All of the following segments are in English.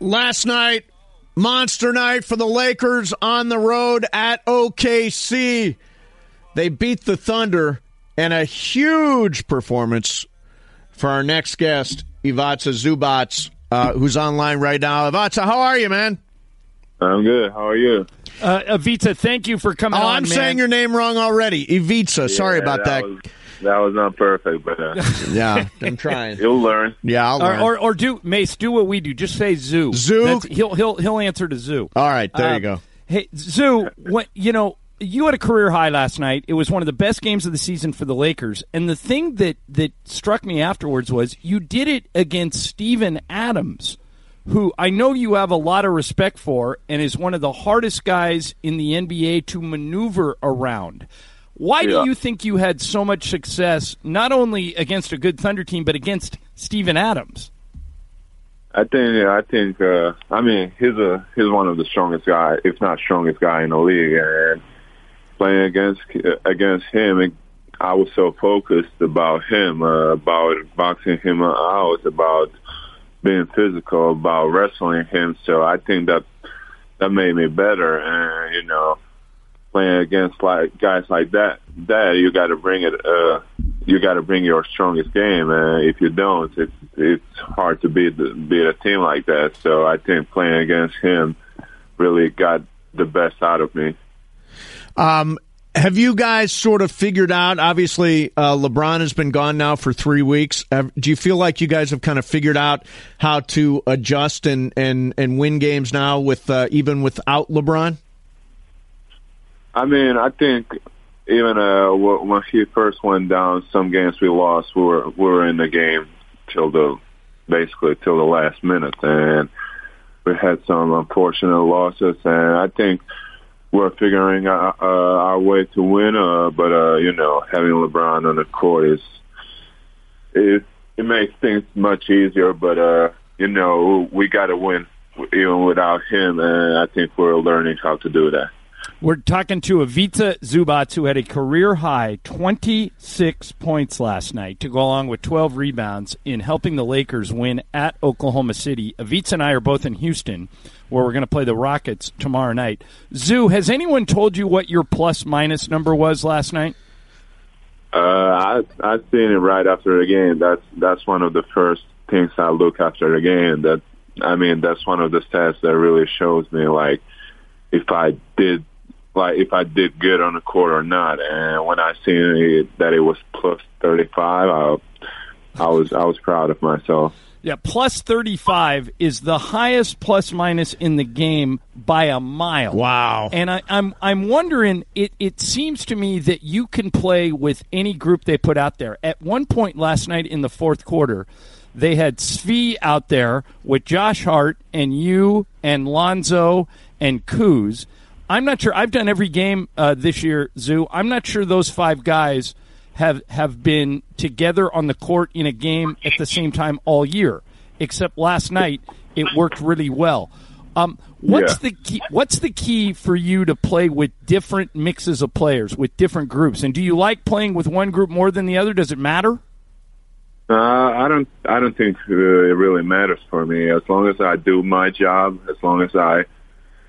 Last night, monster night for the Lakers on the road at OKC. They beat the Thunder, and a huge performance for our next guest, Ivica Zubac, uh, who's online right now. Ivica, how are you, man? I'm good. How are you? Uh, Ivica, thank you for coming oh, on. I'm man. saying your name wrong already. Ivica. Sorry about that. that. Was, that was not perfect, but uh, yeah, I'm trying. you'll learn. Yeah, I'll Or, or, or do Mace, do what we do. Just say zoo. Zoo? That's- he'll he'll he'll answer to zoo. All right, there Uh, you go. Hey, Zoo, what you know, you had a career high last night. It was one of the best games of the season for the Lakers. And the thing that that struck me afterwards was you did it against Steven Adams, who I know you have a lot of respect for and is one of the hardest guys in the NBA to maneuver around. Why Yeah. do you think you had so much success not only against a good Thunder team but against Steven Adams? I think. I think. Uh, I mean, he's a he's one of the strongest guy, if not strongest guy in the league, and playing against against him, it, I was so focused about him, uh, about boxing him out, about being physical, about wrestling him. So I think that that made me better, and you know, playing against like guys like that, that you got to bring it. Uh, you got to bring your strongest game, and if you don't, it's it's hard to beat beat a team like that. So I think playing against him really got the best out of me. Um, have you guys sort of figured out? Obviously, uh, LeBron has been gone now for three weeks. Do you feel like you guys have kind of figured out how to adjust and and and win games now with uh, even without LeBron? I mean, I think even uh, when he first went down, some games we lost. We were we were in the game till the basically till the last minute, and we had some unfortunate losses. And I think we're figuring out, uh, our way to win. Uh, but uh, you know, having LeBron on the court is it it makes things much easier. But uh, you know, we got to win even without him, and I think we're learning how to do that. We're talking to Ivica Zubac, who had a career high 26 points last night to go along with 12 rebounds in helping the Lakers win at Oklahoma City. Avita and I are both in Houston, where we're going to play the Rockets tomorrow night. Zoo, has anyone told you what your plus minus number was last night? Uh, I I seen it right after the game. That's that's one of the first things I look after the game. That I mean, that's one of the stats that really shows me like if I did like if I did good on the court or not. And when I seen it, that it was plus thirty five, I I was I was proud of myself. Yeah, plus 35 is the highest plus minus in the game by a mile. Wow. And I, I'm I'm wondering. It it seems to me that you can play with any group they put out there. At one point last night in the fourth quarter, they had Svi out there with Josh Hart and you and Lonzo and Kuz. I'm not sure. I've done every game uh, this year, Zoo. I'm not sure those five guys have have been together on the court in a game at the same time all year. Except last night, it worked really well. Um, what's Yeah. the key? What's the key for you to play with different mixes of players, with different groups? And do you like playing with one group more than the other? Does it matter? Uh, I don't. I don't think it really matters for me. As long as I do my job, as long as I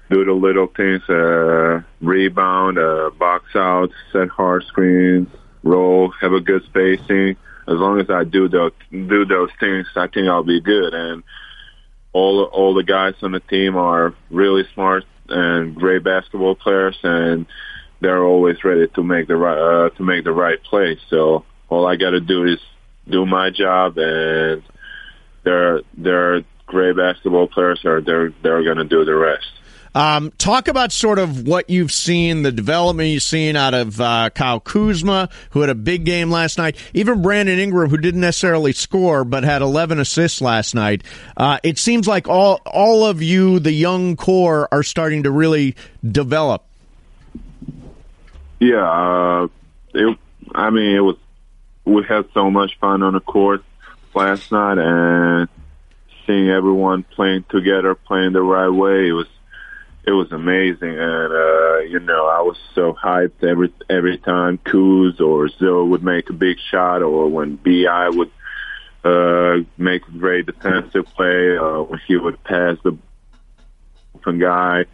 do the little things, uh, rebound, uh, box out, set hard screens, roll, have a good spacing. As long as I do those do those things, I think I'll be good. And all all the guys on the team are really smart and great basketball players, and they're always ready to make the right uh, to make the right play. So all I got to do is do my job, and they're they're great basketball players. Or they're they're going to do the rest. Um, talk about sort of what you've seen, the development you've seen out of uh, Kyle Kuzma, who had a big game last night. Even Brandon Ingram, who didn't necessarily score but had 11 assists last night. Uh, it seems like all all of you, the young core, are starting to really develop. Yeah, uh, it, I mean, it was we had so much fun on the court last night, and seeing everyone playing together, playing the right way, it was it was amazing. And uh, you know, I was so hyped every every time Kuz or Zill would make a big shot, or when Bi would uh, make a great defensive play. Uh, when he would pass the open guy,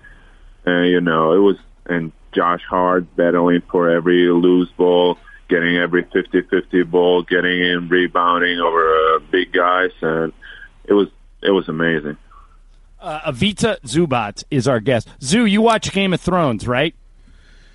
and you know it was and Josh Hart battling for every loose ball, getting every 50-50 ball, getting in rebounding over uh, big guys, and it was it was amazing. Uh, Ivica Zubac is our guest. Zoo, you watch Game of Thrones, right?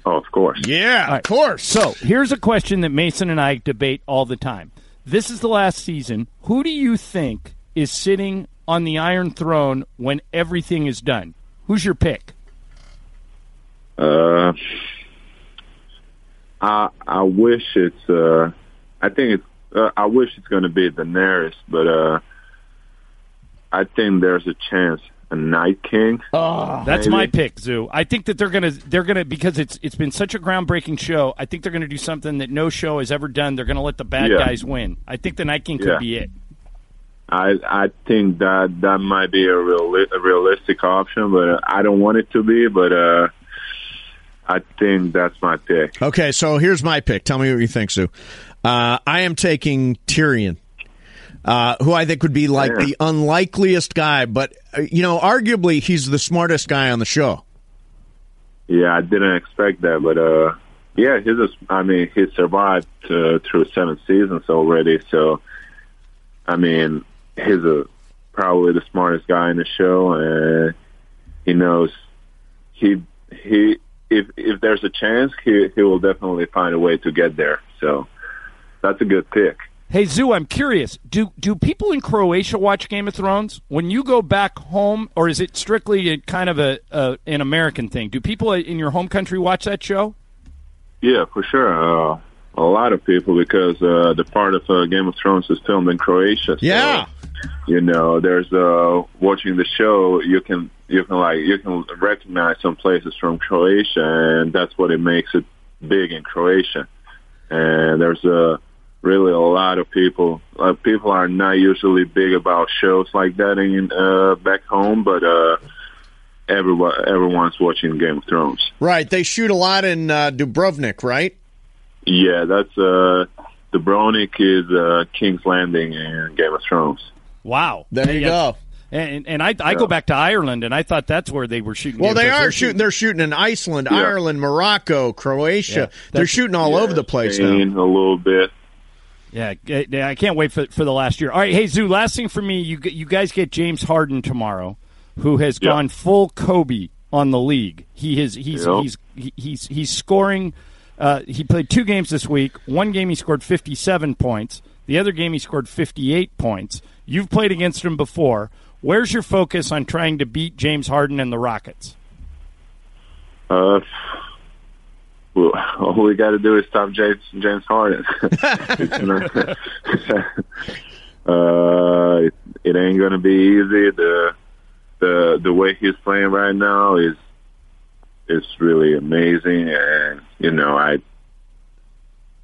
Oh, of course. Yeah, right. of course. So here's a question that Mason and I debate all the time. This is the last season. Who do you think is sitting on the Iron Throne when everything is done? Who's your pick? Uh, I I wish it's. Uh, I think it's. Uh, I wish it's going to be Daenerys, but uh, I think there's a chance a Night King. Oh, that's maybe. my pick, Zoo. I think that they're gonna they're gonna because it's it's been such a groundbreaking show. I think they're gonna do something that no show has ever done. They're gonna let the bad yeah. guys win. I think the Night King could yeah. be it. I I think that that might be a real a realistic option, but I don't want it to be. But uh, I think that's my pick. Okay, so here's my pick. Tell me what you think, Zoo. Uh, I am taking Tyrion. Uh, who I think would be like yeah. the unlikeliest guy, but uh, you know, arguably he's the smartest guy on the show. Yeah, I didn't expect that, but uh, yeah, he's. A, I mean, he survived uh, through seven seasons already, so I mean, he's a probably the smartest guy in the show, and he knows he he if if there's a chance, he he will definitely find a way to get there. So that's a good pick. Hey Zoo, I'm curious. Do do people in Croatia watch Game of Thrones? When you go back home, or is it strictly a, kind of a, a, an American thing? Do people in your home country watch that show? Yeah, for sure. Uh, a lot of people because uh, the part of uh, Game of Thrones is filmed in Croatia. So, yeah. You know, there's uh, watching the show. You can you can like you can recognize some places from Croatia, and that's what it makes it big in Croatia. And there's a really a lot of people. Uh, people are not usually big about shows like that in uh, back home, but uh, everyone everyone's watching Game of Thrones. Right. They shoot a lot in uh, Dubrovnik, right? Yeah, that's uh, Dubrovnik is uh, King's Landing in Game of Thrones. Wow. There you go. And, and I, I go back to Ireland, and I thought that's where they were shooting. Well, they are shooting. They're shooting in Iceland, yeah. Ireland, Morocco, Croatia. Yeah, they're shooting all yeah, over the place Spain, now. A little bit. Yeah, I can't wait for for the last year. All right, hey Zoo, last thing for me, you you guys get James Harden tomorrow, who has gone full Kobe on the league. He has he's yep. he's he's he's scoring. Uh, he played two games this week. One game he scored 57 points. The other game he scored 58 points. You've played against him before. Where's your focus on trying to beat James Harden and the Rockets? Uh, all we got to do is stop James James Harden. uh, it, it ain't gonna be easy. The the the way he's playing right now is is really amazing, and you know I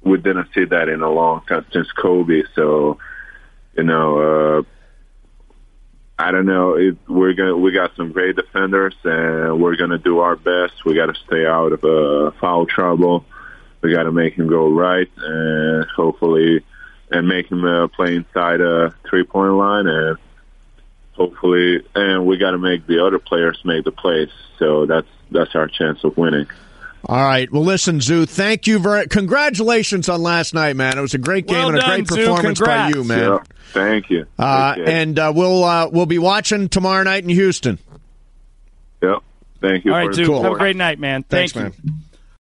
we didn't see that in a long time since Kobe. So you know. I don't know. We're gonna we got some great defenders, and we're gonna do our best. We got to stay out of uh, foul trouble. We got to make him go right, and hopefully, and make him uh, play inside a three point line, and hopefully, and we got to make the other players make the plays. So that's that's our chance of winning. All right. Well, listen, Zoo. Thank you very. Congratulations on last night, man. It was a great game well and a done, great performance by you, man. Yeah, thank you. Uh, and uh, we'll uh, we'll be watching tomorrow night in Houston. Yep. Thank you. All right, Zoo. Have a great night, man. Thank Thanks, you. man.